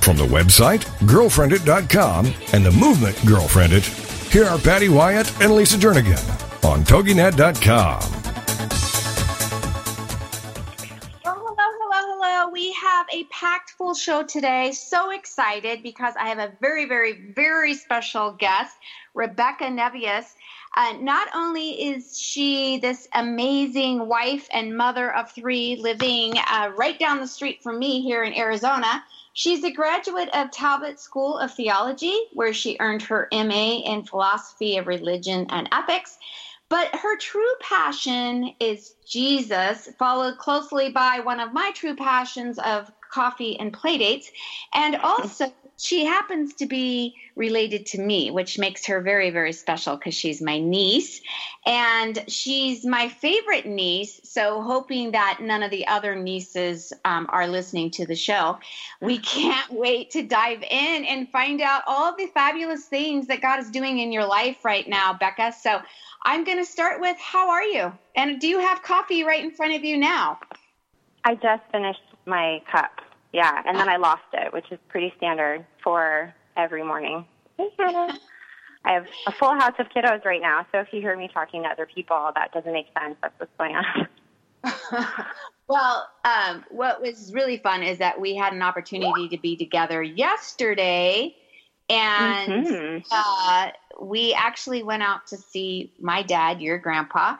From the website, girlfriendit.com, and the movement Girlfriendit, here are Patty Wyatt and Lisa Jernigan on TogiNet.com. Hello, hello, hello. We have a packed full show today. So excited because I have a very, very, very special guest, Rebecca Nevius. Uh, not only is she this amazing wife and mother of three living uh, right down the street from me here in Arizona, She's a graduate of Talbot School of Theology, where she earned her MA in Philosophy of Religion and Ethics. But her true passion is Jesus, followed closely by one of my true passions of coffee and playdates, and mm-hmm. also she happens to be related to me, which makes her very, very special because she's my niece. And she's my favorite niece. So, hoping that none of the other nieces um, are listening to the show, we can't wait to dive in and find out all the fabulous things that God is doing in your life right now, Becca. So, I'm going to start with how are you? And do you have coffee right in front of you now? I just finished my cup. Yeah, and then I lost it, which is pretty standard for every morning. Hey, Hannah. I have a full house of kiddos right now, so if you hear me talking to other people, that doesn't make sense. That's what's going on. well, um, what was really fun is that we had an opportunity to be together yesterday, and mm-hmm. uh, we actually went out to see my dad, your grandpa,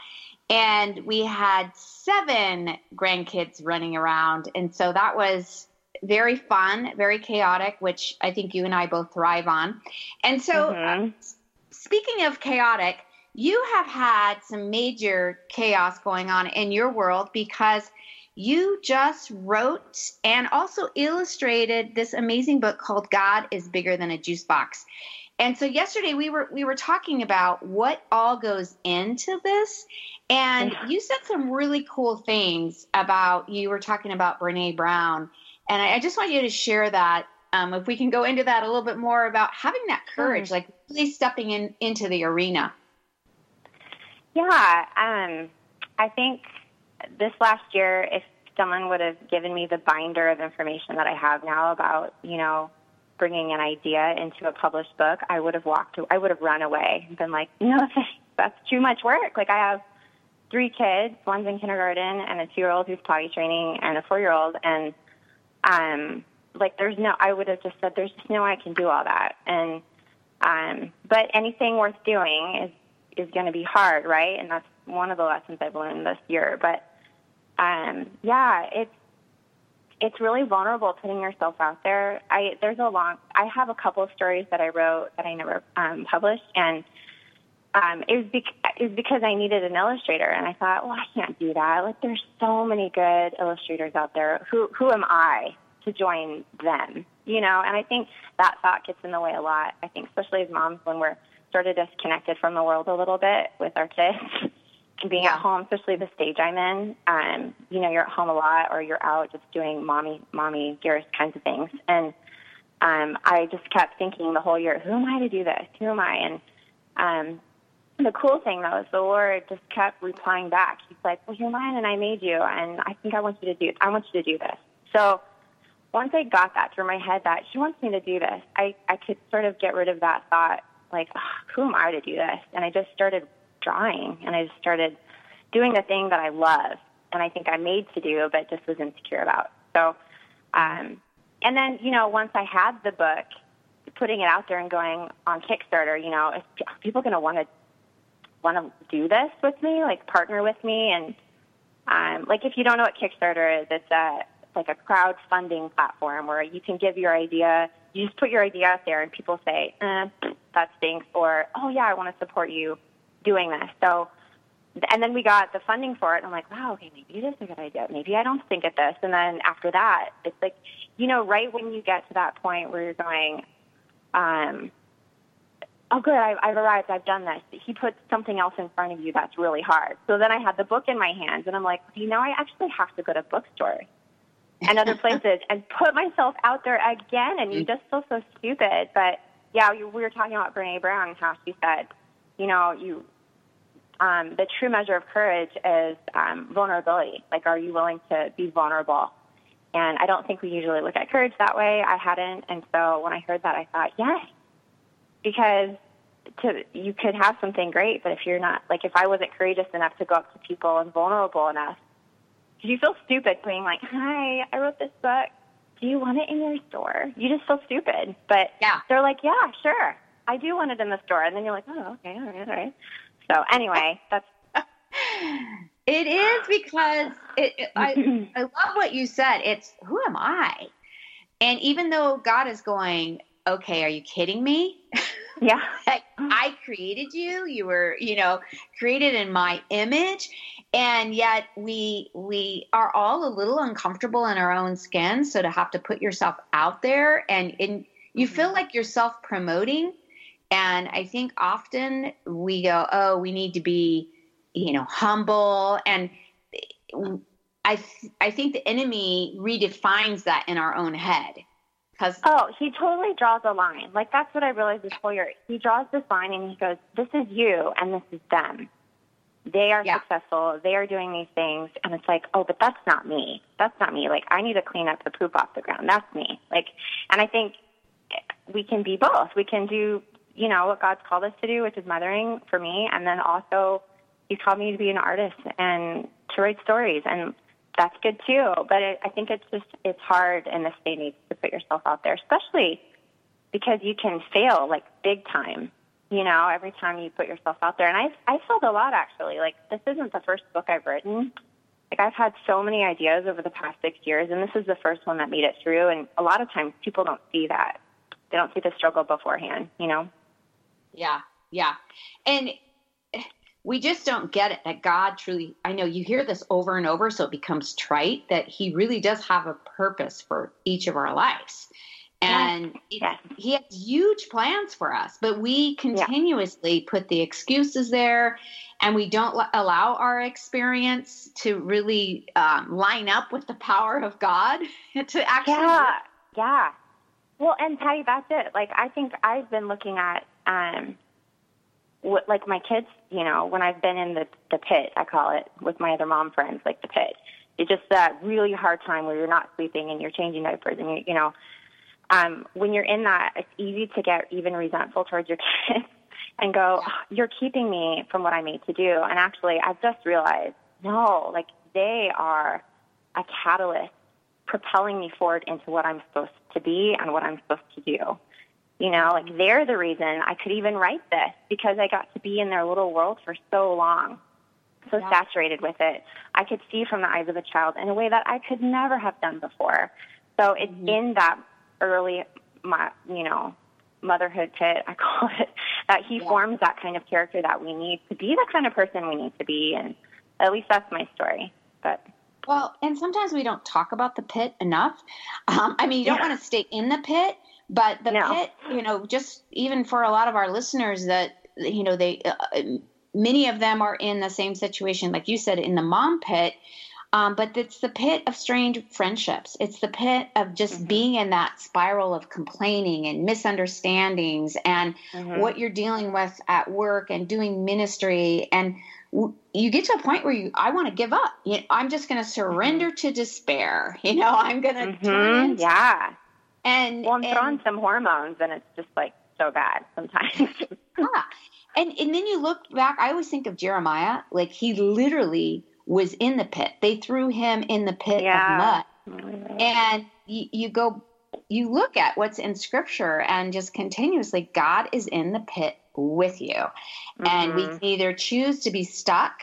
and we had seven grandkids running around, and so that was very fun, very chaotic, which I think you and I both thrive on. And so, mm-hmm. uh, speaking of chaotic, you have had some major chaos going on in your world because you just wrote and also illustrated this amazing book called God is Bigger Than a Juice Box. And so yesterday we were we were talking about what all goes into this and you said some really cool things about you were talking about Brene Brown and I, I just want you to share that. Um, if we can go into that a little bit more about having that courage, mm-hmm. like really stepping in into the arena. Yeah, um, I think this last year, if someone would have given me the binder of information that I have now about, you know, bringing an idea into a published book, I would have walked, I would have run away and been like, no, that's too much work. Like I have three kids, one's in kindergarten and a two-year-old who's potty training and a four-year-old, and um, like there's no, I would have just said, there's just no way I can do all that. And, um, but anything worth doing is, is going to be hard, right? And that's one of the lessons I've learned this year. But, um, yeah, it's, it's really vulnerable putting yourself out there. I, there's a long, I have a couple of stories that I wrote that I never, um, published and, um, it was, bec- it was because I needed an illustrator, and I thought, well, I can't do that. Like, there's so many good illustrators out there. Who who am I to join them? You know, and I think that thought gets in the way a lot. I think, especially as moms, when we're sort of disconnected from the world a little bit with our kids and being yeah. at home, especially the stage I'm in. Um, you know, you're at home a lot, or you're out just doing mommy, mommy, dearest kinds of things, and um, I just kept thinking the whole year, who am I to do this? Who am I? And um, the cool thing though is the Lord just kept replying back. He's like, "Well, you're mine, and I made you, and I think I want you to do. I want you to do this." So once I got that through my head that He wants me to do this, I I could sort of get rid of that thought, like, "Who am I to do this?" And I just started drawing, and I just started doing the thing that I love, and I think I'm made to do, but just was insecure about. So, um, and then you know, once I had the book, putting it out there and going on Kickstarter, you know, is people going to want to want to do this with me, like partner with me. And um, like if you don't know what Kickstarter is, it's a it's like a crowdfunding platform where you can give your idea. You just put your idea out there, and people say, eh, "That stinks," or "Oh yeah, I want to support you doing this." So, and then we got the funding for it, and I'm like, "Wow, okay, maybe it is a good idea. Maybe I don't think at this." And then after that, it's like, you know, right when you get to that point where you're going, um, oh, good, I've, I've arrived, I've done this. He puts something else in front of you that's really hard. So then I had the book in my hands, and I'm like, you know, I actually have to go to bookstore and other places and put myself out there again. And you just feel so stupid. But yeah, we were talking about Brene Brown, how she said, you know, you, um, the true measure of courage is um, vulnerability. Like, are you willing to be vulnerable? And I don't think we usually look at courage that way. I hadn't. And so when I heard that, I thought, yes, because to, you could have something great, but if you're not, like if I wasn't courageous enough to go up to people and vulnerable enough, you feel stupid being like, hi, I wrote this book. Do you want it in your store? You just feel stupid. But yeah. they're like, yeah, sure. I do want it in the store. And then you're like, oh, okay, all right, all right. So anyway, that's. it is because it, it, I, I love what you said. It's who am I? And even though God is going, okay, are you kidding me? Yeah. I created you. You were, you know, created in my image. And yet we we are all a little uncomfortable in our own skin. So to have to put yourself out there and in you mm-hmm. feel like you're self promoting. And I think often we go, oh, we need to be, you know, humble. And I, th- I think the enemy redefines that in our own head Oh, he totally draws a line. Like that's what I realized this whole year. He draws this line and he goes, "This is you, and this is them. They are yeah. successful. They are doing these things." And it's like, "Oh, but that's not me. That's not me. Like I need to clean up the poop off the ground. That's me." Like, and I think we can be both. We can do, you know, what God's called us to do, which is mothering for me, and then also He's called me to be an artist and to write stories and that's good too. But it, I think it's just it's hard in this day and age to put yourself out there, especially because you can fail like big time. You know, every time you put yourself out there, and I I failed a lot actually. Like this isn't the first book I've written. Like I've had so many ideas over the past six years, and this is the first one that made it through. And a lot of times people don't see that; they don't see the struggle beforehand. You know. Yeah, yeah, and we just don't get it that God truly, I know you hear this over and over, so it becomes trite that He really does have a purpose for each of our lives. And yes. He has huge plans for us, but we continuously yeah. put the excuses there and we don't allow our experience to really um, line up with the power of God to actually. Yeah, work. yeah. Well, and Patty, that's it. Like, I think I've been looking at, um, what, like my kids, you know, when I've been in the the pit, I call it, with my other mom friends, like the pit. It's just that really hard time where you're not sleeping and you're changing diapers and you, you know, um, when you're in that, it's easy to get even resentful towards your kids and go, oh, "You're keeping me from what I made to do." And actually, I've just realized, no, like they are a catalyst propelling me forward into what I'm supposed to be and what I'm supposed to do. You know, like they're the reason I could even write this because I got to be in their little world for so long, so yeah. saturated with it. I could see from the eyes of a child in a way that I could never have done before. So it's mm-hmm. in that early, my, you know, motherhood pit, I call it, that he yeah. forms that kind of character that we need to be the kind of person we need to be. And at least that's my story. But well, and sometimes we don't talk about the pit enough. Um, I mean, you don't yeah. want to stay in the pit, but the no. pit, you know, just even for a lot of our listeners that, you know, they, uh, many of them are in the same situation, like you said, in the mom pit. Um, but it's the pit of strange friendships. It's the pit of just mm-hmm. being in that spiral of complaining and misunderstandings and mm-hmm. what you're dealing with at work and doing ministry. And w- you get to a point where you, I want to give up. You know, I'm just going to surrender mm-hmm. to despair. You know, I'm going to turn mm-hmm. into, yeah. And well, and throwing some hormones, and it's just like so bad sometimes. yeah, and and then you look back. I always think of Jeremiah, like he literally was in the pit. They threw him in the pit yeah. of mud, and you, you go, you look at what's in Scripture, and just continuously, God is in the pit with you, mm-hmm. and we mm-hmm. can either choose to be stuck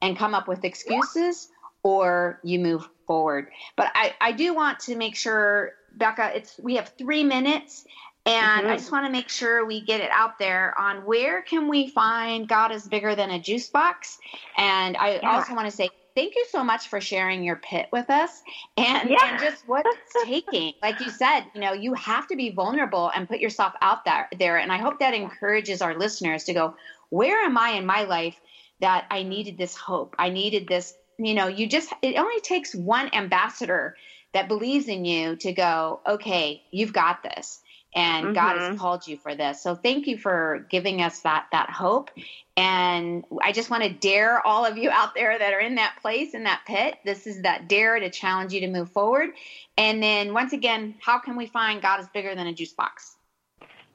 and come up with excuses, or you move forward. But I, I do want to make sure Becca, it's we have three minutes, and mm-hmm. I just want to make sure we get it out there on where can we find God is bigger than a juice box. And I yeah. also want to say thank you so much for sharing your pit with us and, Yeah. and just what it's taking. Like you said, you know, you have to be vulnerable and put yourself out there there. And I hope that encourages our listeners to go, where am I in my life that I needed this hope? I needed this, you know, you just it only takes one ambassador that believes in you to go, okay, you've got this. And God has Mhm. called you for this. So thank you for giving us that that hope. And I just want to dare all of you out there that are in that place, in that pit. This is that dare to challenge you to move forward. And then once again, how can we find God is bigger than a juice box?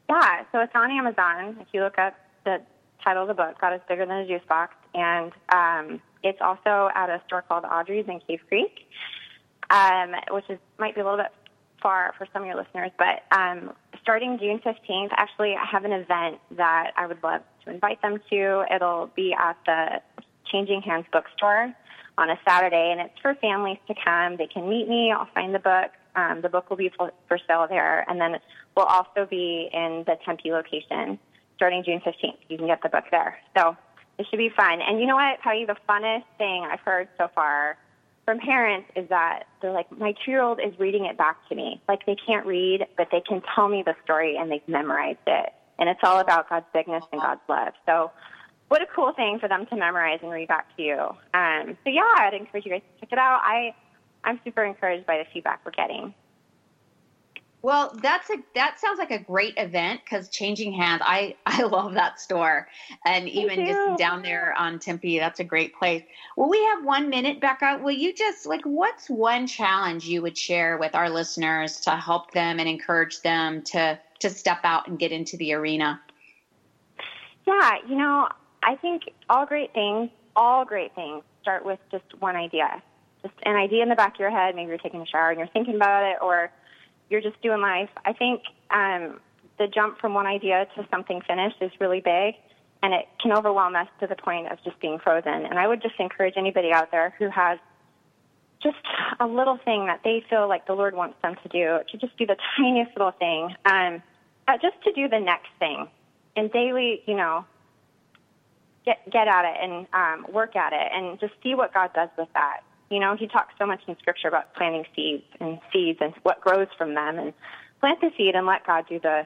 Yeah, so it's on Amazon. If you look up the title of the book, God is Bigger Than a Juice Box. And um, it's also at a store called Audrey's in Cave Creek, um, which is might be a little bit far for some of your listeners. But um, starting June 15th, actually, I have an event that I would love to invite them to. It'll be at the Changing Hands bookstore on a Saturday, and it's for families to come. They can meet me. I'll sign the book. Um, the book will be for, for sale there, and then we'll also be in the Tempe location starting June 15th. You can get the book there. So it should be fun. And you know what? Probably the funnest thing I've heard so far from parents is that they're like, my two year old is reading it back to me. Like they can't read, but they can tell me the story and they've memorized it. And it's all about God's bigness and God's love. So what a cool thing for them to memorize and read back to you. Um, so yeah, I'd encourage you guys to check it out. I, I'm super encouraged by the feedback we're getting. Well, that's a that sounds like a great event because Changing Hands, I I love that store, and even just down there on Tempe, that's a great place. Well, we have one minute, Becca. Will you just like what's one challenge you would share with our listeners to help them and encourage them to to step out and get into the arena? Yeah, you know, I think all great things, all great things start with just one idea. Just an idea in the back of your head. Maybe you're taking a shower and you're thinking about it, or you're just doing life. I think um, the jump from one idea to something finished is really big, and it can overwhelm us to the point of just being frozen. And I would just encourage anybody out there who has just a little thing that they feel like the Lord wants them to do, to just do the tiniest little thing, um, uh, just to do the next thing, and daily, you know, get get at it and um, work at it, and just see what God does with that. You know, He talks so much in Scripture about planting seeds and seeds and what grows from them, and plant the seed and let God do the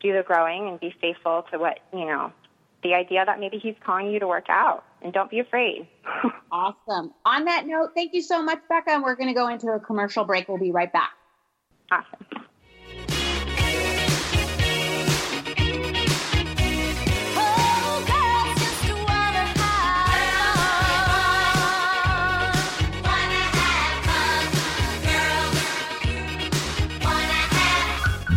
do the growing and be faithful to what you know the idea that maybe He's calling you to work out, and don't be afraid. Awesome. On that note, thank you so much, Becca. And we're going to go into a commercial break. We'll be right back. awesome.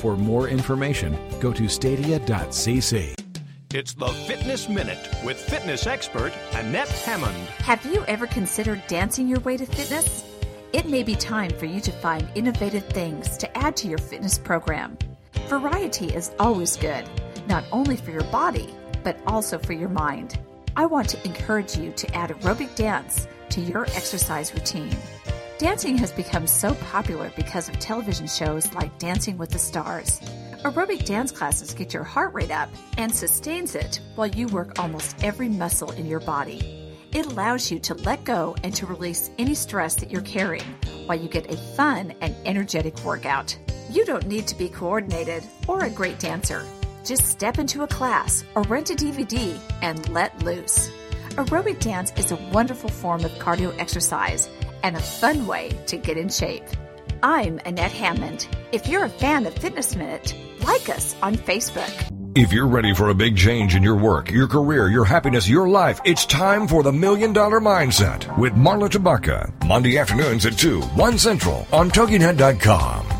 For more information, go to stadia.cc. It's the Fitness Minute with fitness expert Annette Hammond. Have you ever considered dancing your way to fitness? It may be time for you to find innovative things to add to your fitness program. Variety is always good, not only for your body, but also for your mind. I want to encourage you to add aerobic dance to your exercise routine. Dancing has become so popular because of television shows like Dancing with the Stars. Aerobic dance classes get your heart rate up and sustains it while you work almost every muscle in your body. It allows you to let go and to release any stress that you're carrying while you get a fun and energetic workout. You don't need to be coordinated or a great dancer. Just step into a class or rent a DVD and let loose. Aerobic dance is a wonderful form of cardio exercise and a fun way to get in shape. I'm Annette Hammond. If you're a fan of Fitness Minute, like us on Facebook. If you're ready for a big change in your work, your career, your happiness, your life, it's time for the Million Dollar Mindset with Marla Tabaka. Monday afternoons at 2, 1 Central on TogiNet.com.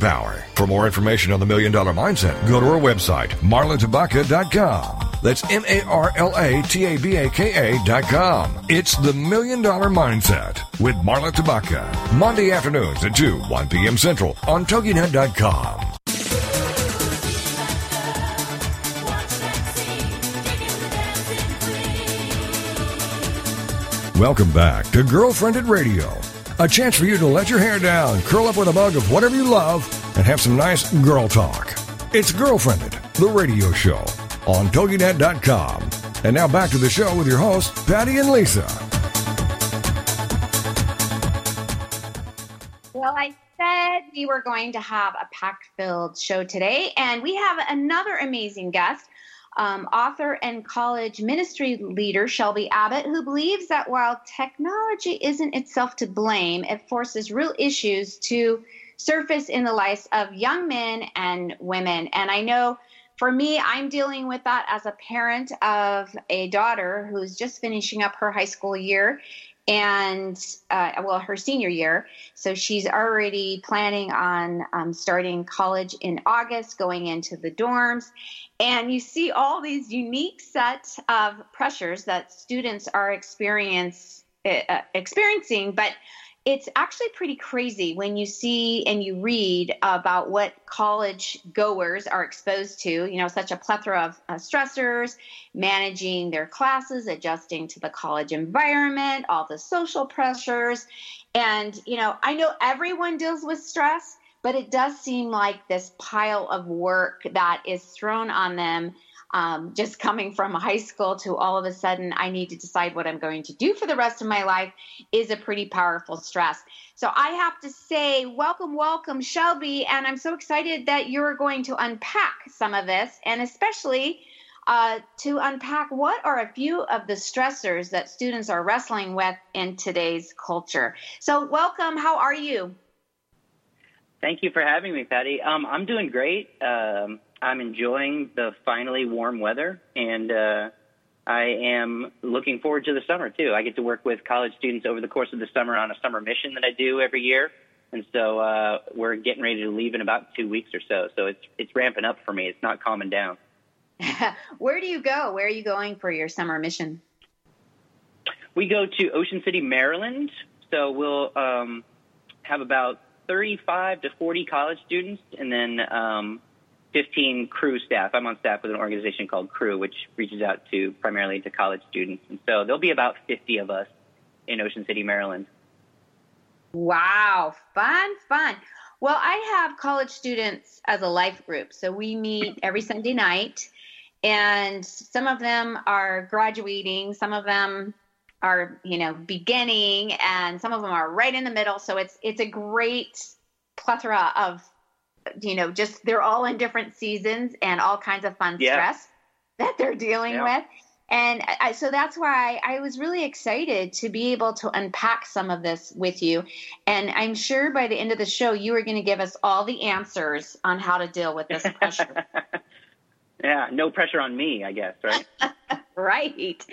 power. For more information on the Million Dollar Mindset, go to our website, marlatabaka.com. That's M-A-R-L-A-T-A-B-A-K-A dot com. It's the Million Dollar Mindset with Marla Tabaka. Monday afternoons at 2, 1 p.m. Central on TogiNet.com. Welcome back to Girlfriendit Radio. A chance for you to let your hair down, curl up with a mug of whatever you love, and have some nice girl talk. It's Girlfriendit, the radio show on TogiNet.com. And now back to the show with your hosts, Patty and Lisa. Well, I said we were going to have a pack filled show today, and we have another amazing guest, um, author and college ministry leader Shelby Abbott, who believes that while technology isn't itself to blame, it forces real issues to surface in the lives of young men and women. And I know for me, I'm dealing with that as a parent of a daughter who's just finishing up her high school year and uh, well her senior year. So she's already planning on um, starting college in august going into the dorms. And you see all these unique sets of pressures that students are experience, uh, experiencing but it's actually pretty crazy when you see and you read about what college goers are exposed to, you know, such a plethora of uh, stressors, managing their classes, adjusting to the college environment, all the social pressures. And, you know, I know everyone deals with stress, but it does seem like this pile of work that is thrown on them um, just coming from high school to all of a sudden I need to decide what I'm going to do for the rest of my life is a pretty powerful stress. So I have to say, welcome, welcome, Shelby. And I'm so excited that you're going to unpack some of this and especially uh, to unpack what are a few of the stressors that students are wrestling with in today's culture. So, welcome. How are you? Thank you for having me, Patty. Um, I'm doing great. Um, I'm enjoying the finally warm weather, and uh, I am looking forward to the summer too. I get to work with college students over the course of the summer on a summer mission that I do every year, and so uh, we're getting ready to leave in about two weeks or so. So it's it's ramping up for me. It's not calming down. Where do you go? Where are you going for your summer mission? We go to Ocean City, Maryland. So we'll um, have about 35 to 40 college students, and then um, 15 Cru staff. I'm on staff with an organization called Cru, which reaches out to primarily to college students. And so there'll be about 50 of us in Ocean City, Maryland. Wow, fun, fun. Well, I have college students as a life group. So we meet every Sunday night, and some of them are graduating, some of them are, you know, beginning, and some of them are right in the middle. So it's it's a great plethora of you know, just they're all in different seasons and all kinds of fun yeah. stress that they're dealing yeah. with. And I, so that's why I was really excited to be able to unpack some of this with you. And I'm sure by the end of the show, you are going to give us all the answers on how to deal with this pressure. yeah, no pressure on me, I guess, right? right.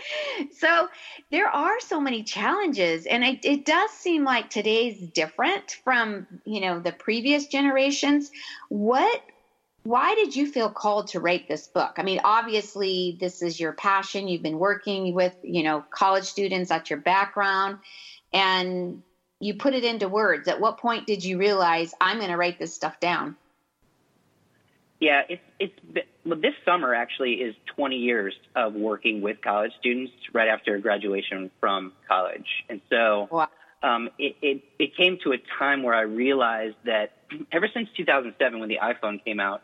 So there are so many challenges, and it, it does seem like today's different from you know the previous generations. What? Why did you feel called to write this book? I mean, obviously, this is your passion. You've been working with you know college students. That's your background, and you put it into words. At what point did you realize I'm going to write this stuff down? Yeah, it's it's well, this summer actually is 20 years of working with college students right after graduation from college, and so wow. um, it, it it came to a time where I realized that ever since 2007 when the iPhone came out,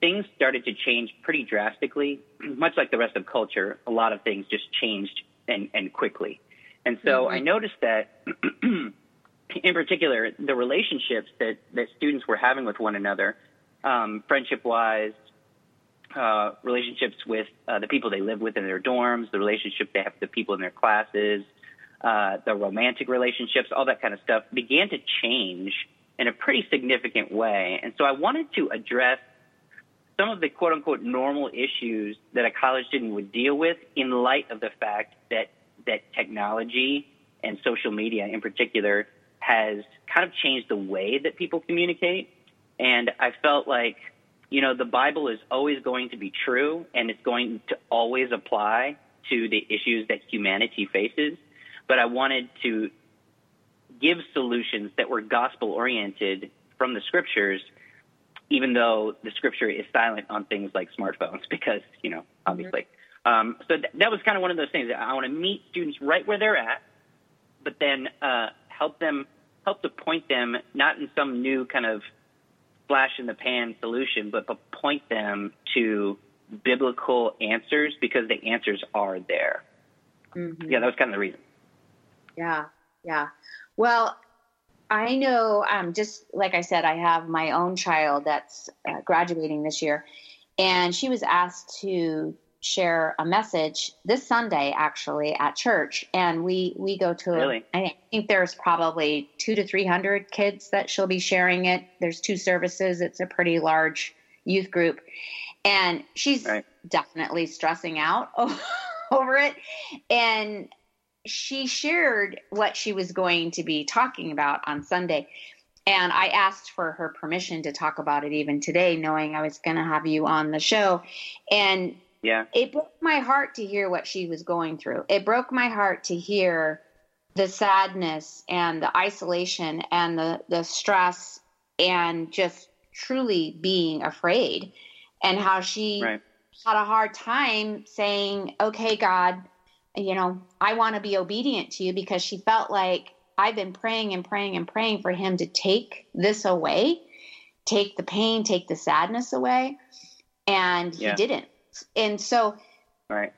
things started to change pretty drastically, much like the rest of culture. A lot of things just changed and, and quickly. And so mm-hmm. I noticed that, in particular, the relationships that, that students were having with one another, um, friendship wise, uh, relationships with uh, the people they live with in their dorms, the relationship they have with the people in their classes, uh, the romantic relationships, all that kind of stuff began to change in a pretty significant way. And so I wanted to address some of the quote unquote normal issues that a college student would deal with in light of the fact that that technology and social media in particular has kind of changed the way that people communicate. And I felt like, you know, the Bible is always going to be true and it's going to always apply to the issues that humanity faces. But I wanted to give solutions that were gospel oriented from the scriptures, even though the scripture is silent on things like smartphones, because, you know, obviously. Mm-hmm. Um, so th- that was kind of one of those things. I want to meet students right where they're at, but then uh, help them, help to point them not in some new kind of flash in the pan solution, but, but point them to biblical answers because the answers are there. Mm-hmm. Yeah, that was kind of the reason. Yeah, yeah. Well, I know, um, just like I said, I have my own child that's uh, graduating this year, and she was asked to share a message this Sunday actually at church, and we we go to. Really? I think there's probably two to three hundred kids that she'll be sharing it. There's two services. It's a pretty large youth group, and she's right. definitely stressing out over it. And she shared what she was going to be talking about on Sunday. And I asked for her permission to talk about it even today, knowing I was going to have you on the show. And yeah. It broke my heart to hear what she was going through. It broke my heart to hear the sadness and the isolation and the, the stress and just truly being afraid and how she right. had a hard time saying, okay, God, you know, I want to be obedient to you because she felt like I've been praying and praying and praying for him to take this away, take the pain, take the sadness away. And yeah. he didn't and so, right.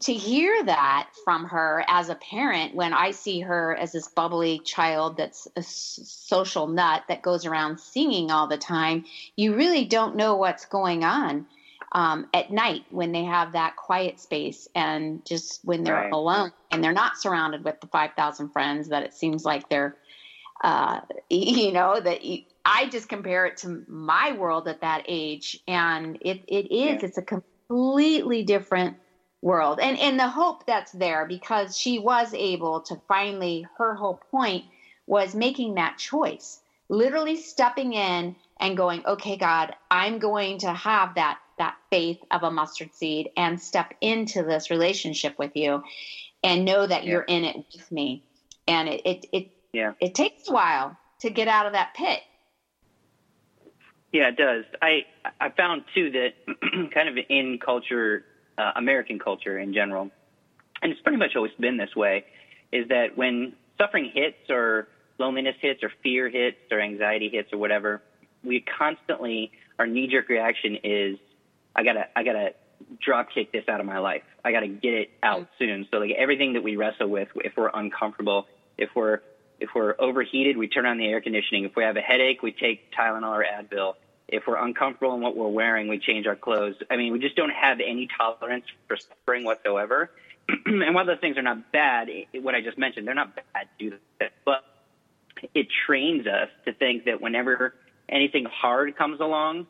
To hear that from her as a parent, when I see her as this bubbly child that's a social nut that goes around singing all the time, you really don't know what's going on um, at night when they have that quiet space and just when they're right. alone and they're not surrounded with the 5,000 friends that it seems like they're, uh, you know, that you, I just compare it to my world at that age, and it, it is. Yeah. It's a completely different world. And and the hope that's there because she was able to finally her whole point was making that choice. Literally stepping in and going, "Okay, God, I'm going to have that that faith of a mustard seed and step into this relationship with you and know that yeah. you're in it with me." And it it it, yeah. it takes a while to get out of that pit yeah, it does. I I found too that kind of in culture, uh, American culture in general, and it's pretty much always been this way, is that when suffering hits or loneliness hits or fear hits or anxiety hits or whatever, we constantly our knee jerk reaction is I gotta I gotta drop kick this out of my life. I gotta get it out soon. So like everything that we wrestle with, if we're uncomfortable, if we're if we're overheated, we turn on the air conditioning. If we have a headache, we take Tylenol or Advil. If we're uncomfortable in what we're wearing, we change our clothes. I mean, we just don't have any tolerance for suffering whatsoever. and while those things are not bad, what I just mentioned, they're not bad to do that, but it trains us to think that whenever anything hard comes along,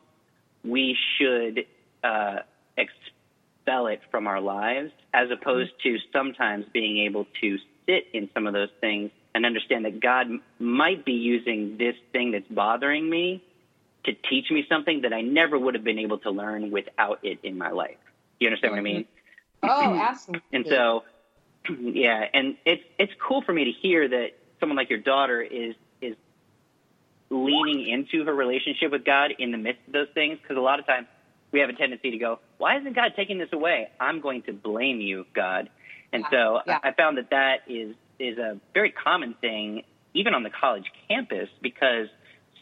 we should uh, expel it from our lives, as opposed to sometimes being able to sit in some of those things and understand that God might be using this thing that's bothering me to teach me something that I never would have been able to learn without it in my life. Do you understand mm-hmm. what I mean? Oh, absolutely. and so, yeah, and it's it's cool for me to hear that someone like your daughter is is leaning into her relationship with God in the midst of those things because a lot of times we have a tendency to go, "Why isn't God taking this away? I'm going to blame you, God." And yeah. so yeah. I found that that is is a very common thing even on the college campus because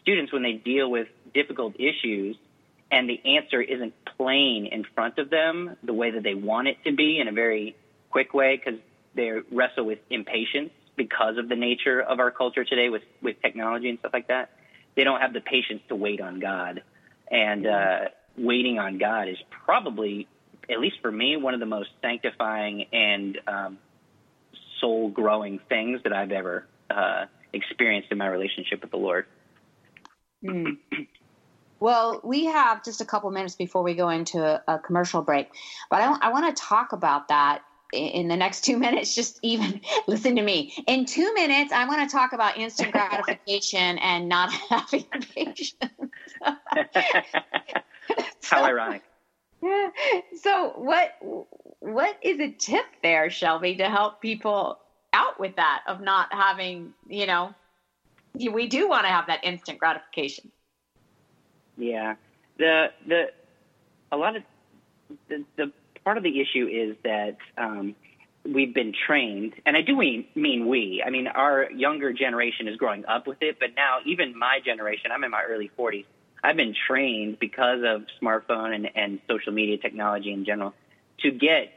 students when they deal with difficult issues and the answer isn't plain in front of them the way that they want it to be in a very quick way because they wrestle with impatience because of the nature of our culture today with with technology and stuff like that. They don't have the patience to wait on God, and uh, waiting on God is probably, at least for me, one of the most sanctifying and um, soul growing things that I've ever uh, experienced in my relationship with the Lord. Mm. Well, we have just a couple minutes before we go into a, a commercial break, but I, I want to talk about that in the next two minutes, just even listen to me. In two minutes, I want to talk about instant gratification and not having patience. How so, ironic. Yeah. So, what what is a tip there, Shelby, to help people out with that of not having, you know, we do want to have that instant gratification. Yeah. The the a lot of the, the part of the issue is that um, we've been trained, and I do mean, mean we. I mean, our younger generation is growing up with it, but now even my generation, I'm in my early 40s, I've been trained because of smartphone and, and social media technology in general to get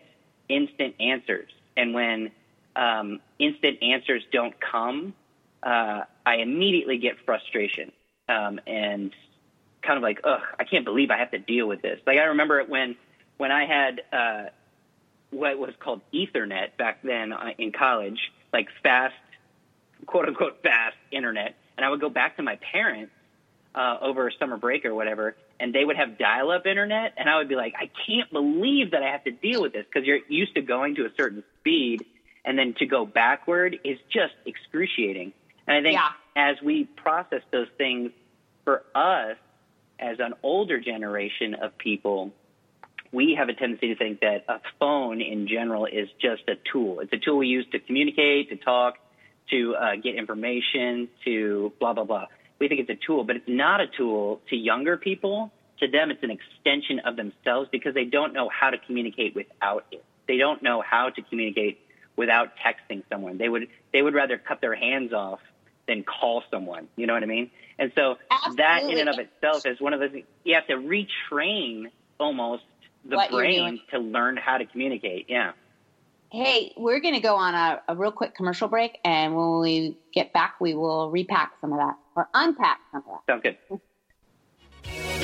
instant answers. And when um, instant answers don't come, uh, I immediately get frustration um, and kind of like, ugh, I can't believe I have to deal with this. Like I remember it when when I had uh, what was called Ethernet back then uh, in college, like fast, quote unquote fast internet, and I would go back to my parents uh, over summer break or whatever, and they would have dial-up internet, and I would be like, I can't believe that I have to deal with this because you're used to going to a certain speed, and then to go backward is just excruciating. And I think yeah. as we process those things for us as an older generation of people, we have a tendency to think that a phone in general is just a tool. It's a tool we use to communicate, to talk, to uh, get information, to blah, blah, blah. We think it's a tool, but it's not a tool to younger people. To them, it's an extension of themselves because they don't know how to communicate without it. They don't know how to communicate without texting someone. They would they would rather cut their hands off than call someone. You know what I mean? And so Absolutely. that in and of itself is one of the you have to retrain almost the what brain to learn how to communicate. Yeah. Hey, we're going to go on a, a, real quick commercial break, and when we get back, we will repack some of that or unpack some of that. Sounds good.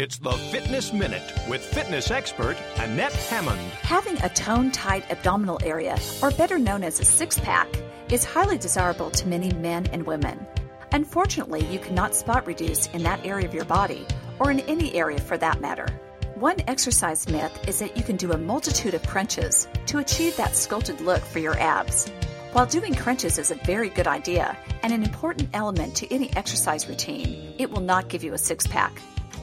It's the Fitness Minute with fitness expert Annette Hammond. Having a tone tight abdominal area, or better known as a six pack, is highly desirable to many men and women. Unfortunately, you cannot spot reduce in that area of your body, or in any area for that matter. One exercise myth is that you can do a multitude of crunches to achieve that sculpted look for your abs. While doing crunches is a very good idea and an important element to any exercise routine, it will not give you a six pack.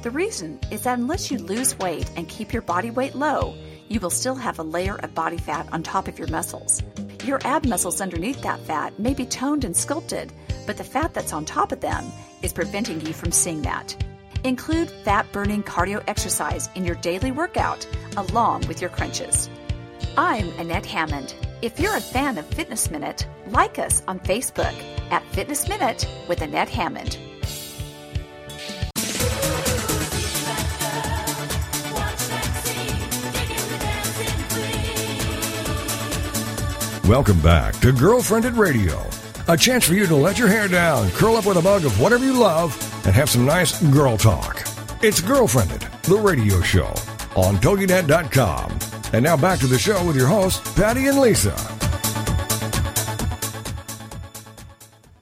The reason is that unless you lose weight and keep your body weight low, you will still have a layer of body fat on top of your muscles. Your ab muscles underneath that fat may be toned and sculpted, but the fat that's on top of them is preventing you from seeing that. Include fat burning cardio exercise in your daily workout along with your crunches. I'm Annette Hammond. If you're a fan of Fitness Minute, like us on Facebook at Fitness Minute with Annette Hammond. Welcome back to Girlfriendit Radio, a chance for you to let your hair down, curl up with a mug of whatever you love, and have some nice girl talk. It's Girlfriendit, the radio show on TogiNet.com. And now back to the show with your hosts, Patty and Lisa.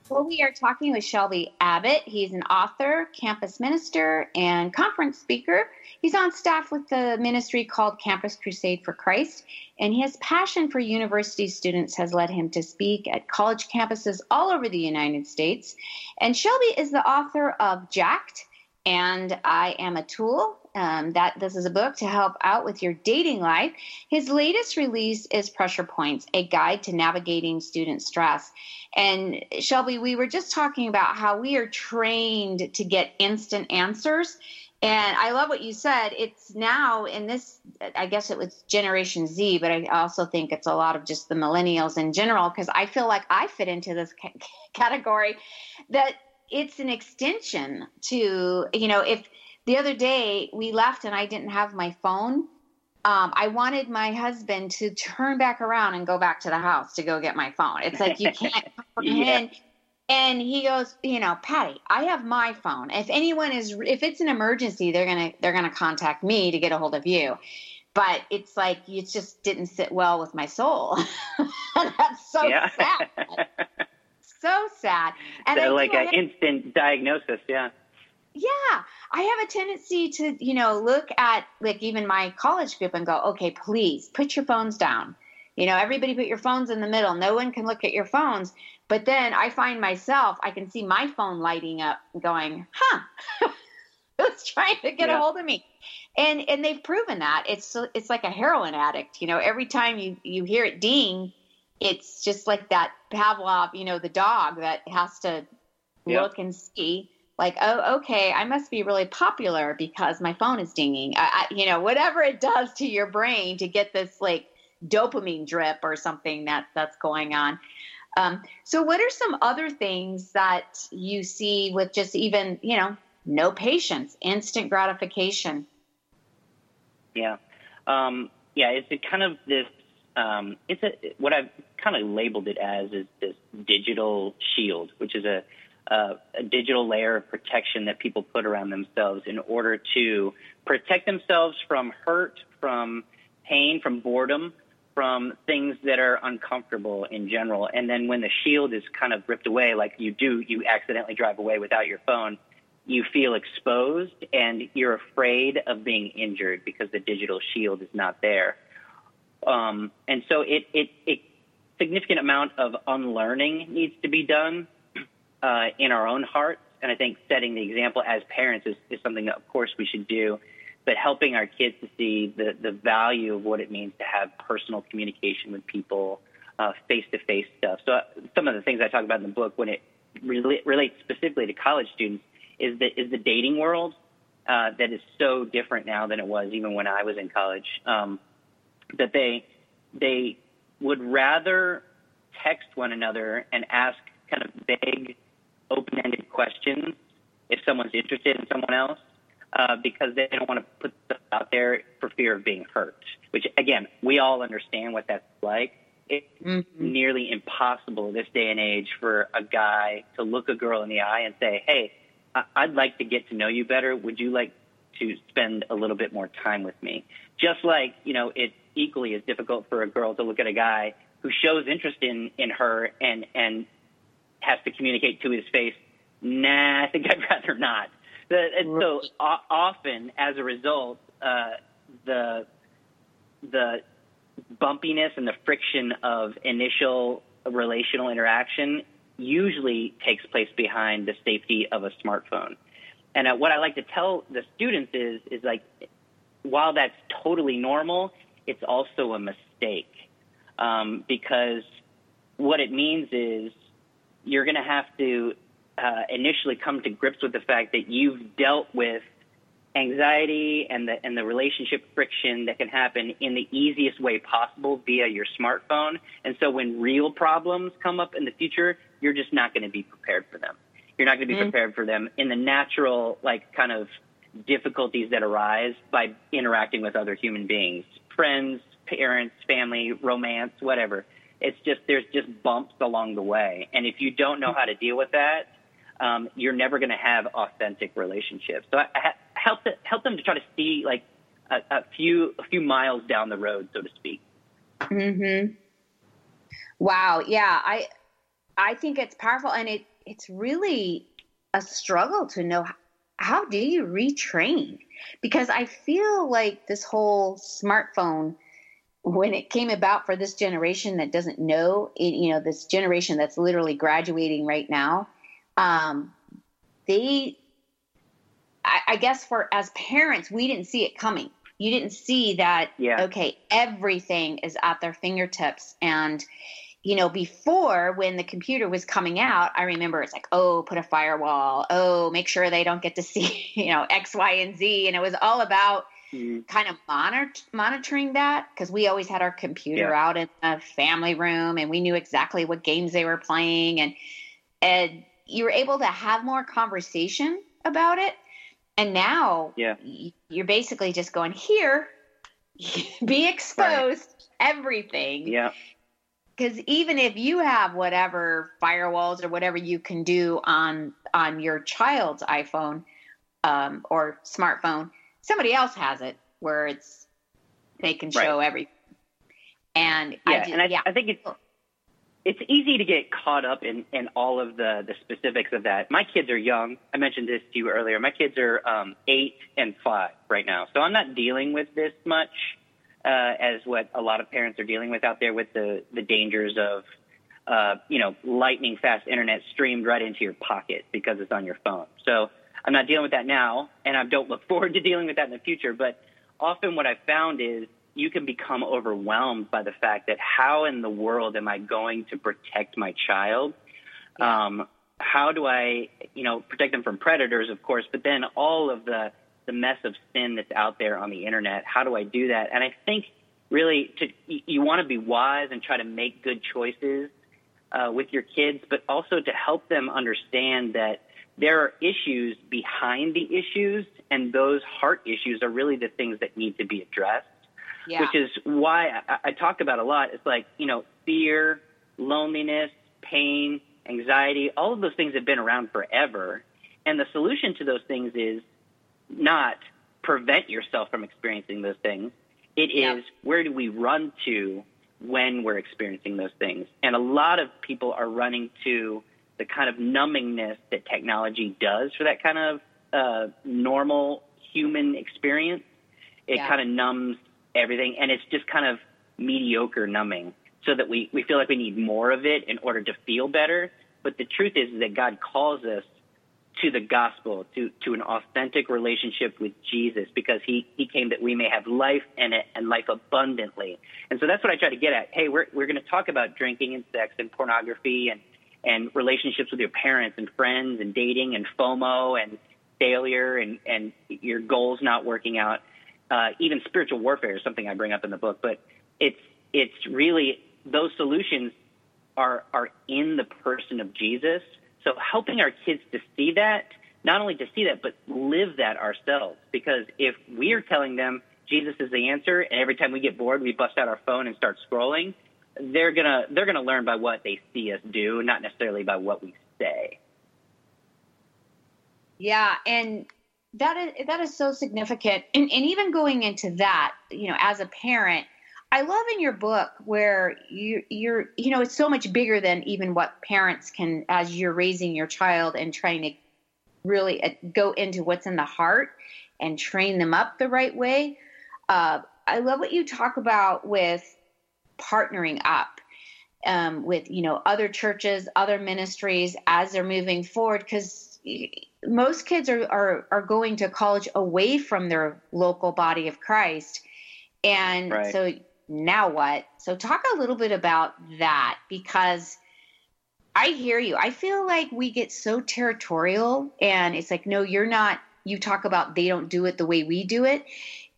Well, we are talking with Shelby Abbott. He's an author, campus minister, and conference speaker. He's on staff with the ministry called Campus Crusade for Christ, and his passion for university students has led him to speak at college campuses all over the United States. And Shelby is the author of Jacked and I Am a Tool. Um, that this is a book to help out with your dating life. His latest release is Pressure Points, a guide to navigating student stress. And Shelby, we were just talking about how we are trained to get instant answers. And I love what you said. It's now in this, I guess it was Generation Z, but I also think it's a lot of just the millennials in general, because I feel like I fit into this c- category that it's an extension to, you know, if the other day we left and I didn't have my phone, um, I wanted my husband to turn back around and go back to the house to go get my phone. It's like you can't comprehend. yeah. And he goes, you know, Patty, I have my phone. If anyone is, if it's an emergency, they're gonna they're gonna contact me to get a hold of you. But it's like it just didn't sit well with my soul. That's so yeah. sad. so sad. And so like an instant diagnosis, yeah. Yeah, I have a tendency to, you know, look at like even my college group and go, okay, please put your phones down. You know, everybody put your phones in the middle. No one can look at your phones. But then I find myself, I can see my phone lighting up, going, huh, who's trying to get yeah. a hold of me? And and they've proven that it's it's like a heroin addict. You know, every time you you hear it ding, it's just like that Pavlov, you know, the dog that has to yep. look and see like, oh, okay, I must be really popular because my phone is dinging. I, I, you know, whatever it does to your brain to get this like dopamine drip or something that that's going on. Um, so, what are some other things that you see with just even, you know, no patience, instant gratification? Yeah, um, yeah, it's kind of this. Um, it's a what I've kind of labeled it as is this digital shield, which is a uh, a digital layer of protection that people put around themselves in order to protect themselves from hurt, from pain, from boredom, from things that are uncomfortable in general. And then when the shield is kind of ripped away, like you do, you accidentally drive away without your phone, you feel exposed and you're afraid of being injured because the digital shield is not there. Um, and so it, it, it significant amount of unlearning needs to be done uh, in our own hearts. And I think setting the example as parents is, is something that, of course, we should do. But helping our kids to see the, the value of what it means to have personal communication with people, face to face stuff. So, uh, some of the things I talk about in the book when it re- relates specifically to college students is the, is the dating world uh, that is so different now than it was even when I was in college. Um, that they, they would rather text one another and ask kind of vague open-ended questions if someone's interested in someone else uh, because they don't want to put stuff out there for fear of being hurt. Which again, we all understand what that's like. It's mm-hmm. nearly impossible this day and age for a guy to look a girl in the eye and say, "Hey, I'd like to get to know you better. Would you like to spend a little bit more time with me?" Just like you know, it's equally as difficult for a girl to look at a guy who shows interest in in her and and has to communicate to his face, nah, I think I'd rather not. And so often, as a result, uh, the the bumpiness and the friction of initial relational interaction usually takes place behind the safety of a smartphone. And uh, what I like to tell the students is is like, while that's totally normal, it's also a mistake um, because what it means is you're going to have to uh, initially come to grips with the fact that you've dealt with anxiety and the and the relationship friction that can happen in the easiest way possible via your smartphone. And so when real problems come up in the future, you're just not going to be prepared for them. You're not going to be mm-hmm. prepared for them in the natural like kind of difficulties that arise by interacting with other human beings, friends, parents, family, romance, whatever It's just there's just bumps along the way, and if you don't know how to deal with that, um, you're never going to have authentic relationships. So I, I help help them to try to see like a, a few a few miles down the road, so to speak. Hmm. Wow. Yeah. I I think it's powerful, and it it's really a struggle to know how, how do you retrain because I feel like this whole smartphone when it came about for this generation that doesn't know it, you know this generation that's literally graduating right now um, they I, I guess for as parents we didn't see it coming. You didn't see that Yeah. okay everything is at their fingertips. And you know before when the computer was coming out i remember it's like oh put a firewall. Oh make sure they don't get to see you know x y and z. And it was all about kind of monitor, monitoring that because we always had our computer Yeah. out in the family room and we knew exactly what games they were playing. And and you were able to have more conversation about it. And now Yeah. you're basically just going here be exposed everything. Yeah. because even if you have whatever firewalls or whatever you can do on on your child's iphone um, or smartphone somebody else has it where it's they can show everything. And Yeah, I, just, and I, yeah. I think it's it's easy to get caught up in in all of the the specifics of that. My kids are young. I mentioned this to you earlier. My kids are um, eight and five right now, so I'm not dealing with this much uh, as what a lot of parents are dealing with out there with the the dangers of uh, you know lightning fast internet streamed right into your pocket because it's on your phone. So I'm not dealing with that now, and I don't look forward to dealing with that in the future. But often what I've found is you can become overwhelmed by the fact that how in the world am I going to protect my child? Um, how do I, you know, protect them from predators, of course, but then all of the the mess of sin that's out there on the internet. How do I do that? And I think really to you, you want to be wise and try to make good choices uh, with your kids, but also to help them understand that there are issues behind the issues, and those heart issues are really the things that need to be addressed. Yeah. Which is why I, I talk about a lot. It's like you know, fear, loneliness, pain, anxiety. All of those things have been around forever, and the solution to those things is not prevent yourself from experiencing those things. It is where do we run to when we're experiencing those things? And a lot of people are running to the kind of numbingness that technology does for that kind of uh, normal human experience. It Yeah. kind of numbs everything, and it's just kind of mediocre numbing, so that we, we feel like we need more of it in order to feel better. But the truth is that God calls us to the gospel, to, to an authentic relationship with Jesus, because he, he came that we may have life it and life abundantly. And so that's what I try to get at. Hey, we're, we're going to talk about drinking and sex and pornography and, and relationships with your parents and friends and dating and FOMO and failure and, and your goals not working out. Uh, even spiritual warfare is something I bring up in the book, but it's, it's really those solutions are are in the person of Jesus. So helping our kids to see that, not only to see that, but live that ourselves. Because if we are telling them Jesus is the answer, and every time we get bored, we bust out our phone and start scrolling, they're gonna they're gonna learn by what they see us do, not necessarily by what we say. Yeah, and that is that is so significant. And and even going into that, you know, as a parent, I love in your book where you you're you know, it's so much bigger than even what parents can as you're raising your child and trying to really uh, go into what's in the heart and train them up the right way. Uh, I love what you talk about with partnering up um, with you know other churches, other ministries as they're moving forward because most kids are, are are going to college away from their local body of Christ, and Right. so now what? So talk a little bit about that because I hear you. I feel like we get so territorial, and it's like, no, you're not. You talk about they don't do it the way we do it,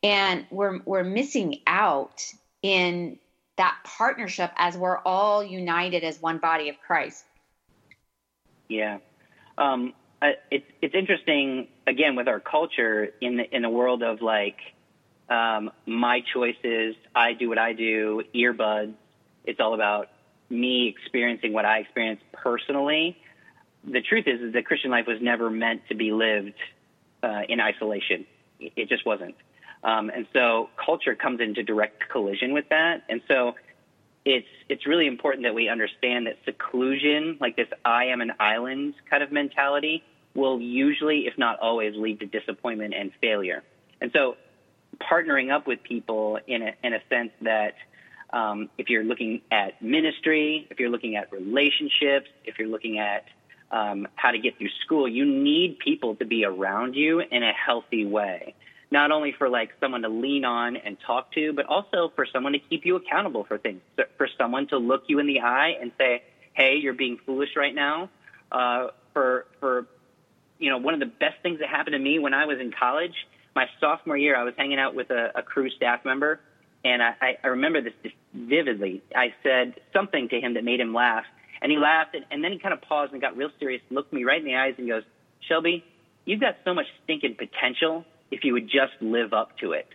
and we're we're missing out in that partnership as we're all united as one body of Christ. Yeah, um, I, it's it's interesting again with our culture in the in the world of like um, my choices. I do what I do. Earbuds. It's all about me experiencing what I experience personally, the truth is, is that Christian life was never meant to be lived uh, in isolation. It just wasn't. Um, and so culture comes into direct collision with that. And so it's it's really important that we understand that seclusion, like this I am an island kind of mentality, will usually, if not always, lead to disappointment and failure. And so partnering up with people in a, in a sense that um, if you're looking at ministry, if you're looking at relationships, if you're looking at um, how to get through school, you need people to be around you in a healthy way. Not only for like someone to lean on and talk to, but also for someone to keep you accountable for things. For someone to look you in the eye and say, "Hey, you're being foolish right now." Uh, for for you know, one of the best things that happened to me when I was in college, my sophomore year, I was hanging out with a, a Cru staff member, and I, I remember this vividly. I said something to him that made him laugh, and he laughed, and, and then he kind of paused and got real serious, looked me right in the eyes, and goes, Shelby, you've got so much stinking potential if you would just live up to it.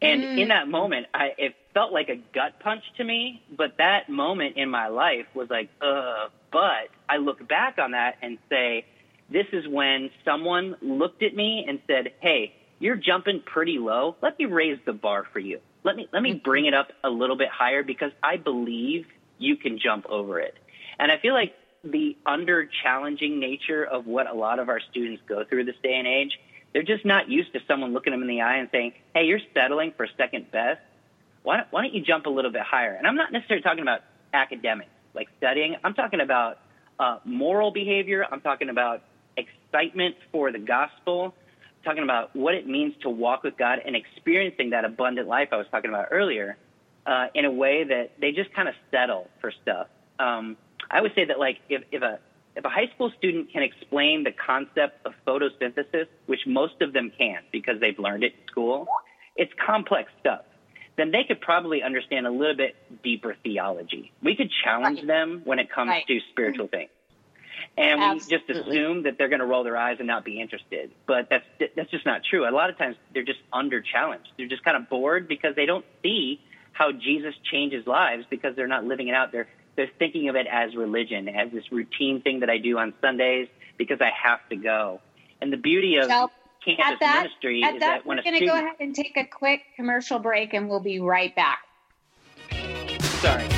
And mm. in that moment, I, it felt like a gut punch to me, but that moment in my life was like, uh, but I look back on that and say, this is when someone looked at me and said, hey, you're jumping pretty low. Let me raise the bar for you. Let me, let me mm-hmm. bring it up a little bit higher because I believe you can jump over it. And I feel like the under challenging nature of what a lot of our students go through this day and age, they're just not used to someone looking them in the eye and saying, Hey, you're settling for second best. Why don't, why don't you jump a little bit higher? And I'm not necessarily talking about academics, like studying. I'm talking about uh, moral behavior. I'm talking about excitement for the gospel. I'm talking about what it means to walk with God and experiencing that abundant life I was talking about earlier uh, in a way that they just kind of settle for stuff. Um, I would say that like if, if a if a high school student can explain the concept of photosynthesis, which most of them can because they've learned it in school, it's complex stuff. Then they could probably understand a little bit deeper theology. We could challenge right. them when it comes right. to spiritual things. And Absolutely. we just assume that they're going to roll their eyes and not be interested. But that's that's just not true. A lot of times they're just under challenged. They're just kind of bored because they don't see how Jesus changes lives because they're not living it out. They're they're thinking of it as religion, as this routine thing that I do on Sundays because I have to go. And the beauty of so, campus that, ministry is that, that when we're going to go ahead and take a quick commercial break, and we'll be right back. Sorry.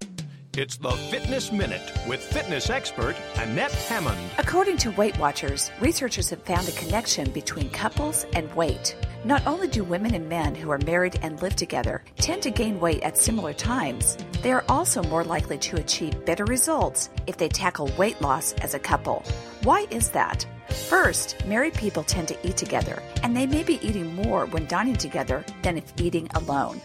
It's the Fitness Minute with fitness expert Annette Hammond. According to Weight Watchers, researchers have found a connection between couples and weight. Not only do women and men who are married and live together tend to gain weight at similar times, they are also more likely to achieve better results if they tackle weight loss as a couple. Why is that? First, married people tend to eat together, and they may be eating more when dining together than if eating alone.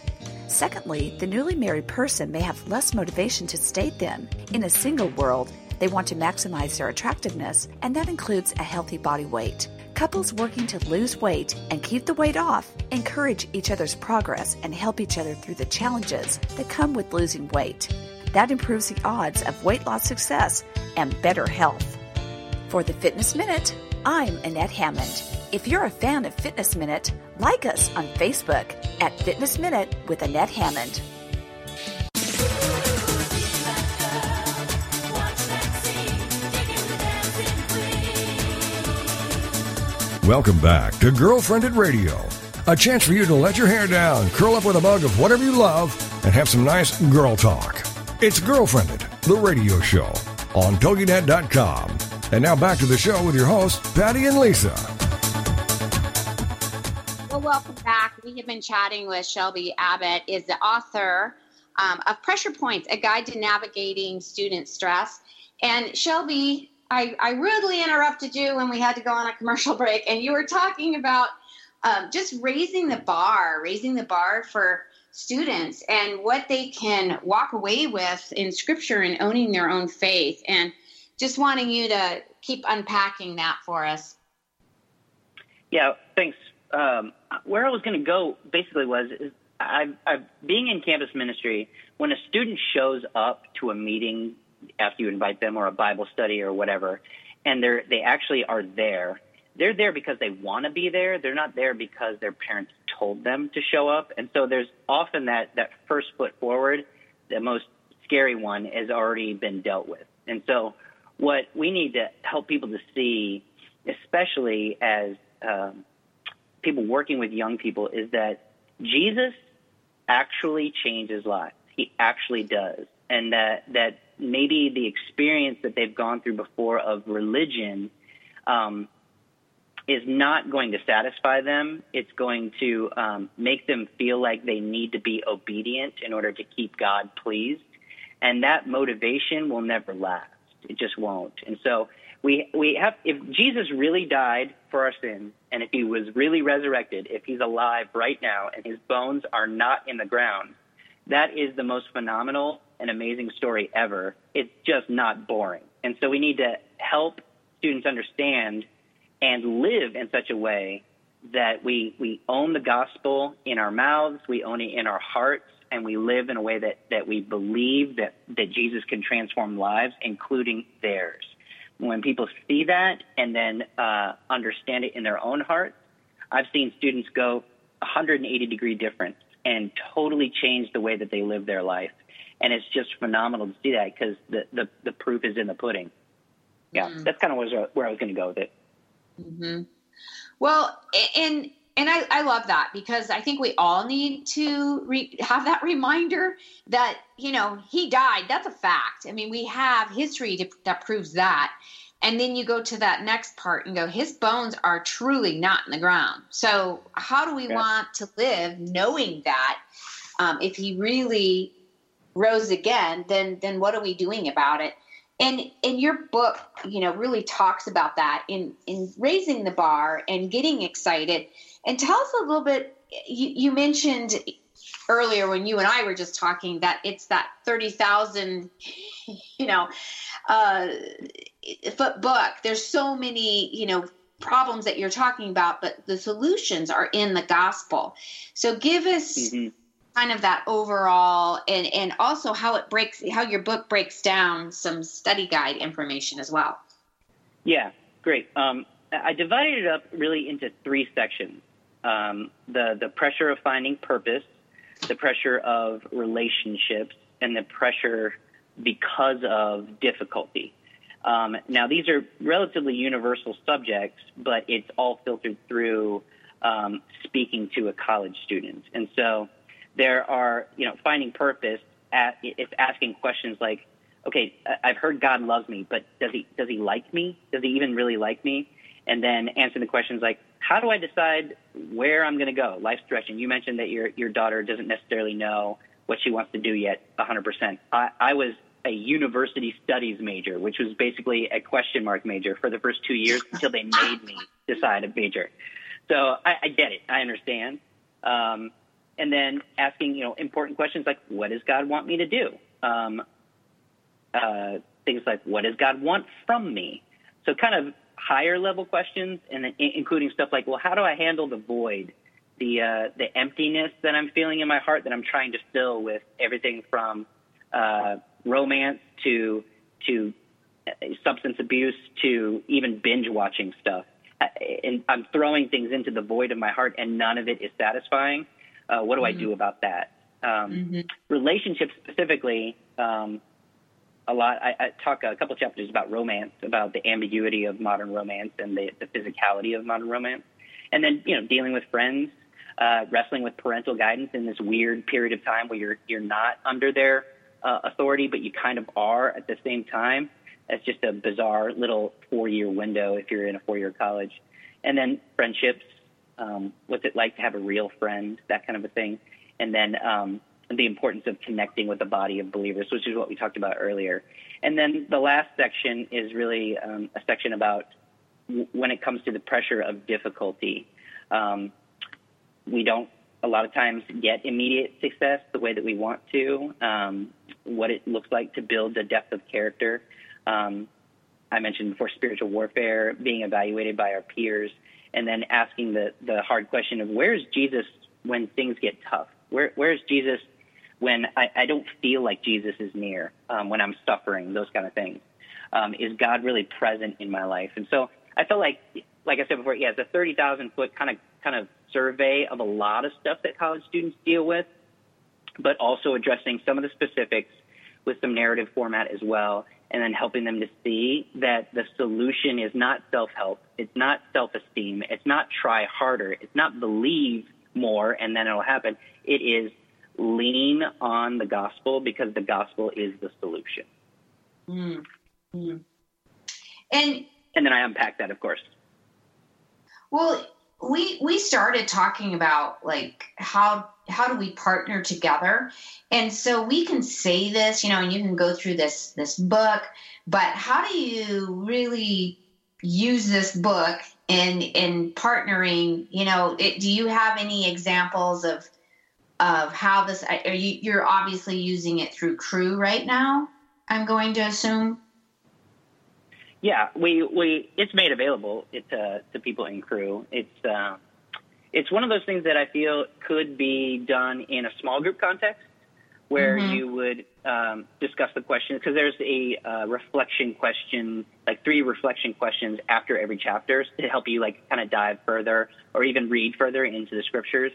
Secondly, the newly married person may have less motivation to stay thin. In a single world, they want to maximize their attractiveness, and that includes a healthy body weight. Couples working to lose weight and keep the weight off encourage each other's progress and help each other through the challenges that come with losing weight. That improves the odds of weight loss success and better health. For the Fitness Minute, I'm Annette Hammond. If you're a fan of Fitness Minute, like us on Facebook at Fitness Minute with Annette Hammond. Welcome back to Girlfriendit Radio, a chance for you to let your hair down, curl up with a mug of whatever you love, and have some nice girl talk. It's Girlfriendit, the radio show on TogiNet.com. And now back to the show with your hosts, Patty and Lisa. Well, welcome back. We have been chatting with Shelby Abbott, is the author um, of Pressure Points, a guide to navigating student stress. And Shelby, I, I rudely interrupted you when we had to go on a commercial break, and you were talking about um, just raising the bar, raising the bar for students and what they can walk away with in scripture and owning their own faith. And just wanting you to keep unpacking that for us. Yeah, thanks. Um, where I was going to go basically was is I, I, being in campus ministry, when a student shows up to a meeting after you invite them or a Bible study or whatever, and they're they actually are there. They're there because they want to be there. They're not there because their parents told them to show up. And so there's often that that first foot forward, the most scary one, has already been dealt with. And so what we need to help people to see, especially as um, people working with young people, is that Jesus actually changes lives. He actually does, and that that maybe the experience that they've gone through before of religion um, is not going to satisfy them. It's going to um, make them feel like they need to be obedient in order to keep God pleased, and that motivation will never last. It just won't. And so we we have if Jesus really died for our sins, and if he was really resurrected, if he's alive right now, and his bones are not in the ground, that is the most phenomenal and amazing story ever. It's just not boring. And so we need to help students understand and live in such a way that we, we own the gospel in our mouths, we own it in our hearts, and we live in a way that, that we believe that, that Jesus can transform lives, including theirs. When people see that and then uh, understand it in their own hearts, I've seen students go 180 degree difference and totally change the way that they live their life. And it's just phenomenal to see that because the, the, the, proof is in the pudding. Yeah, mm that's kind of where, where I was going to go with it. Mm-hmm. Well, and and I, I love that because I think we all need to re- have that reminder that you know he died. That's a fact. I mean, we have history to, that proves that. And then you go to that next part and go, his bones are truly not in the ground. So how do we yeah. want to live knowing that? Um, if he really rose again, then then what are we doing about it? And in your book, you know, really talks about that in in raising the bar and getting excited. And tell us a little bit. You, you mentioned earlier when you and I were just talking that it's that thirty thousand, you know, uh, foot book. There's so many, you know, problems that you're talking about, but the solutions are in the gospel. So give us. Mm-hmm kind of that overall and and also how it breaks how your book breaks down some study guide information as well yeah great um, i divided it up really into three sections um, the the pressure of finding purpose the pressure of relationships and the pressure because of difficulty um, now these are relatively universal subjects but it's all filtered through um, speaking to a college student and so there are, you know, finding purpose at it's asking questions like, okay, I've heard God loves me, but does he does he like me? Does he even really like me? And then answering the questions like, how do I decide where I'm going to go? Life's direction. You mentioned that your your daughter doesn't necessarily know what she wants to do yet 100%. I, I was a university studies major, which was basically a question mark major for the first two years until they made me decide a major. So I, I get it. I understand. Um, and then asking you know important questions like what does God want me to do? Um, uh, things like what does God want from me? So kind of higher level questions, and including stuff like well how do I handle the void, the uh, the emptiness that I'm feeling in my heart that I'm trying to fill with everything from uh, romance to to uh, substance abuse to even binge watching stuff. Uh, and I'm throwing things into the void of my heart, and none of it is satisfying. Uh, what do mm-hmm. I do about that? Um, mm-hmm. Relationships specifically, um, a lot. I, I talk a couple chapters about romance, about the ambiguity of modern romance and the, the physicality of modern romance, and then you know dealing with friends, uh, wrestling with parental guidance in this weird period of time where you're you're not under their uh, authority, but you kind of are at the same time. That's just a bizarre little four-year window if you're in a four-year college, and then friendships. Um, what's it like to have a real friend? That kind of a thing, and then um, the importance of connecting with a body of believers, which is what we talked about earlier. And then the last section is really um, a section about when it comes to the pressure of difficulty. Um, we don't a lot of times get immediate success the way that we want to, um, what it looks like to build a depth of character. Um, I mentioned before spiritual warfare, being evaluated by our peers, and then asking the, the hard question of where's Jesus when things get tough? Where, where's Jesus when I, I don't feel like Jesus is near, um, when I'm suffering, those kind of things. Um, is God really present in my life? And so I felt like, like I said before, yeah, it's a 30,000 foot kind of, kind of survey of a lot of stuff that college students deal with, but also addressing some of the specifics with some narrative format as well, and then helping them to see that the solution is not self help, it's not self esteem, it's not try harder, it's not believe more and then it'll happen. It is lean on the gospel because the gospel is the solution. Mm. Mm. And and then I unpack that, of course. Well, we we started talking about like how how do we partner together, and so we can say this, you know, and you can go through this this book, but how do you really use this book in in partnering? You know, it, do you have any examples of of how this are you you're obviously using it through Cru right now i'm going to assume? Yeah we we it's made available it, uh, to people in Cru. It's uh, it's one of those things that i feel could be done in a small group context where mm-hmm. you would um, discuss the questions because there's a uh, reflection question like three reflection questions after every chapter to help you like kind of dive further or even read further into the scriptures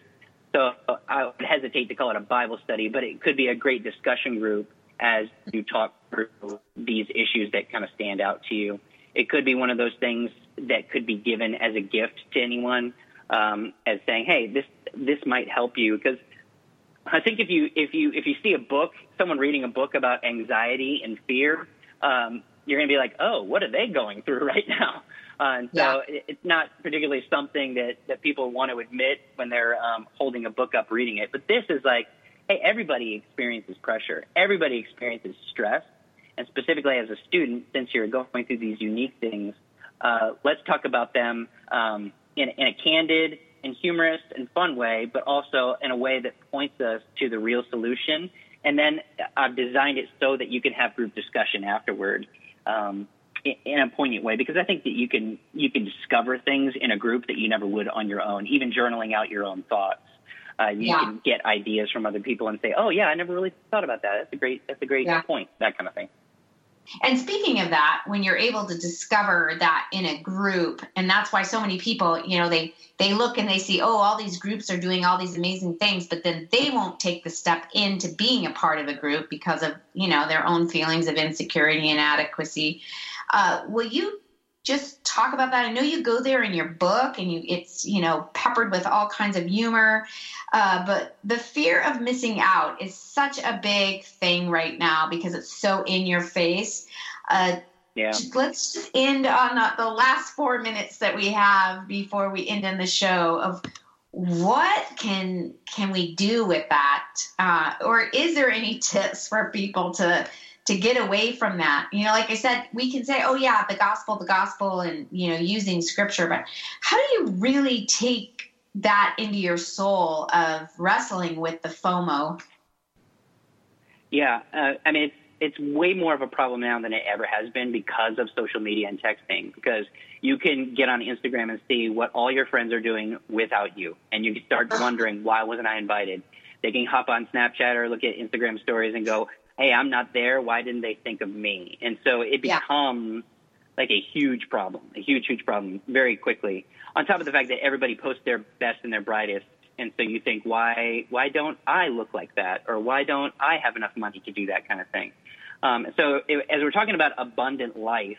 so I would hesitate to call it a Bible study, but it could be a great discussion group as you talk through these issues that kind of stand out to you. It could be one of those things that could be given as a gift to anyone, um, as saying, "Hey, this this might help you." Because I think if you if you if you see a book, someone reading a book about anxiety and fear, um, you're going to be like, "Oh, what are they going through right now?" Uh, and so yeah. it's not particularly something that, that people want to admit when they're um, holding a book up reading it. But this is like, hey, everybody experiences pressure. Everybody experiences stress. And specifically as a student, since you're going through these unique things, uh, let's talk about them um, in, in a candid and humorous and fun way, but also in a way that points us to the real solution. And then I've designed it so that you can have group discussion afterward. Um, in a poignant way because I think that you can you can discover things in a group that you never would on your own. Even journaling out your own thoughts, uh, you yeah. can get ideas from other people and say, "Oh yeah, I never really thought about that. That's a great that's a great yeah. point." That kind of thing. And speaking of that, when you're able to discover that in a group, and that's why so many people, you know, they they look and they see, oh, all these groups are doing all these amazing things, but then they won't take the step into being a part of a group because of, you know, their own feelings of insecurity and inadequacy. Uh, will you just talk about that? I know you go there in your book, and you it's you know peppered with all kinds of humor, uh, but the fear of missing out is such a big thing right now because it's so in your face. Uh, yeah. Let's just end on the, the last four minutes that we have before we end in the show of what can can we do with that, uh, or is there any tips for people to to get away from that. You know, like I said, we can say, oh, yeah, the gospel, the gospel, and, you know, using scripture, but how do you really take that into your soul of wrestling with the FOMO? Yeah, uh, I mean, it's, it's way more of a problem now than it ever has been because of social media and texting. Because you can get on Instagram and see what all your friends are doing without you, and you start wondering why wasn't I invited. They can hop on Snapchat or look at Instagram stories and go, hey, I'm not there. Why didn't they think of me? And so it becomes yeah. like a huge problem, a huge, huge problem very quickly. On top of the fact that everybody posts their best and their brightest. And so you think, why, why don't I look like that? Or why don't I have enough money to do that kind of thing? Um, so it, as we're talking about abundant life,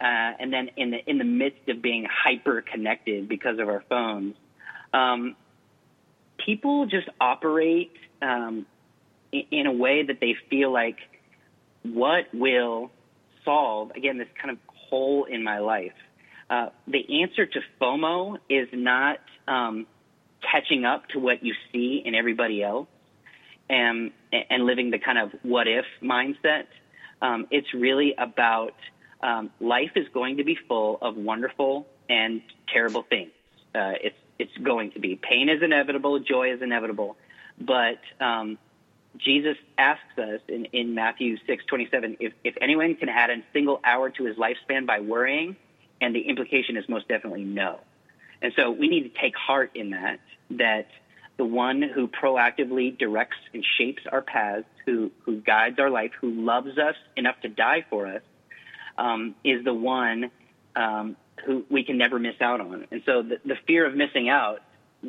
uh, and then in the in the midst of being hyper connected because of our phones, um, people just operate um, in, a way that they feel like what will solve again this kind of hole in my life. Uh, the answer to FOMO is not um, catching up to what you see in everybody else and and living the kind of what if mindset. Um, it's really about um, life is going to be full of wonderful and terrible things. Uh, it's it's going to be pain is inevitable, joy is inevitable, but um, Jesus asks us in, in Matthew six twenty seven if if anyone can add a single hour to his lifespan by worrying, and the implication is most definitely no. And so we need to take heart in that that the one who proactively directs and shapes our paths, who, who guides our life, who loves us enough to die for us, um, is the one um, who we can never miss out on. And so the, the fear of missing out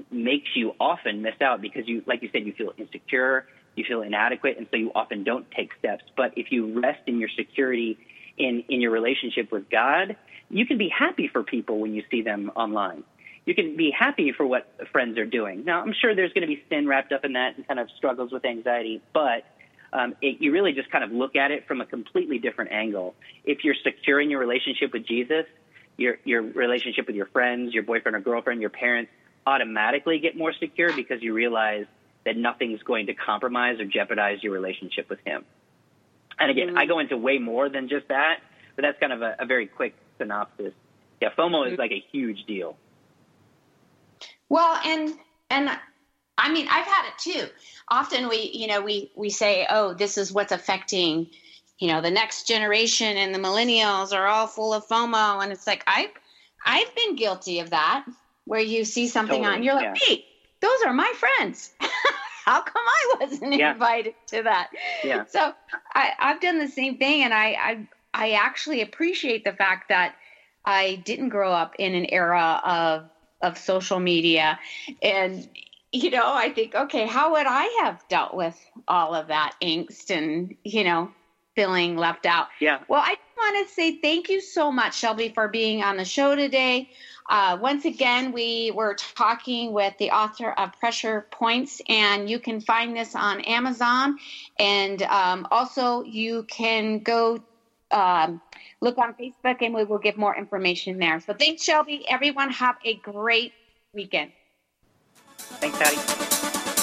makes you often miss out because you, like you said, you feel insecure, you feel inadequate, and so you often don't take steps. But if you rest in your security in, in your relationship with God, you can be happy for people when you see them online you can be happy for what friends are doing. Now, I'm sure there's going to be sin wrapped up in that and kind of struggles with anxiety, but um, it, you really just kind of look at it from a completely different angle. If you're secure in your relationship with Jesus, your your relationship with your friends, your boyfriend or girlfriend, your parents automatically get more secure because you realize that nothing's going to compromise or jeopardize your relationship with Him. And again, mm-hmm. I go into way more than just that, but that's kind of a, a very quick synopsis. Yeah, FOMO is like a huge deal. Well, and and I mean, I've had it too. Often we, you know, we we say, "Oh, this is what's affecting, you know, the next generation and the millennials are all full of FOMO." And it's like I I've been guilty of that where you see something totally, on you're like, yeah. "Hey, those are my friends." How come I wasn't yeah. invited to that? Yeah. So I, I've done the same thing, and I, I I actually appreciate the fact that I didn't grow up in an era of of social media and you know i think okay how would i have dealt with all of that angst and you know feeling left out yeah well i want to say thank you so much shelby for being on the show today uh, once again we were talking with the author of pressure points and you can find this on amazon and um, also you can go um, look on Facebook and we will give more information there. So thanks, Shelby. Everyone have a great weekend. Thanks, Patty.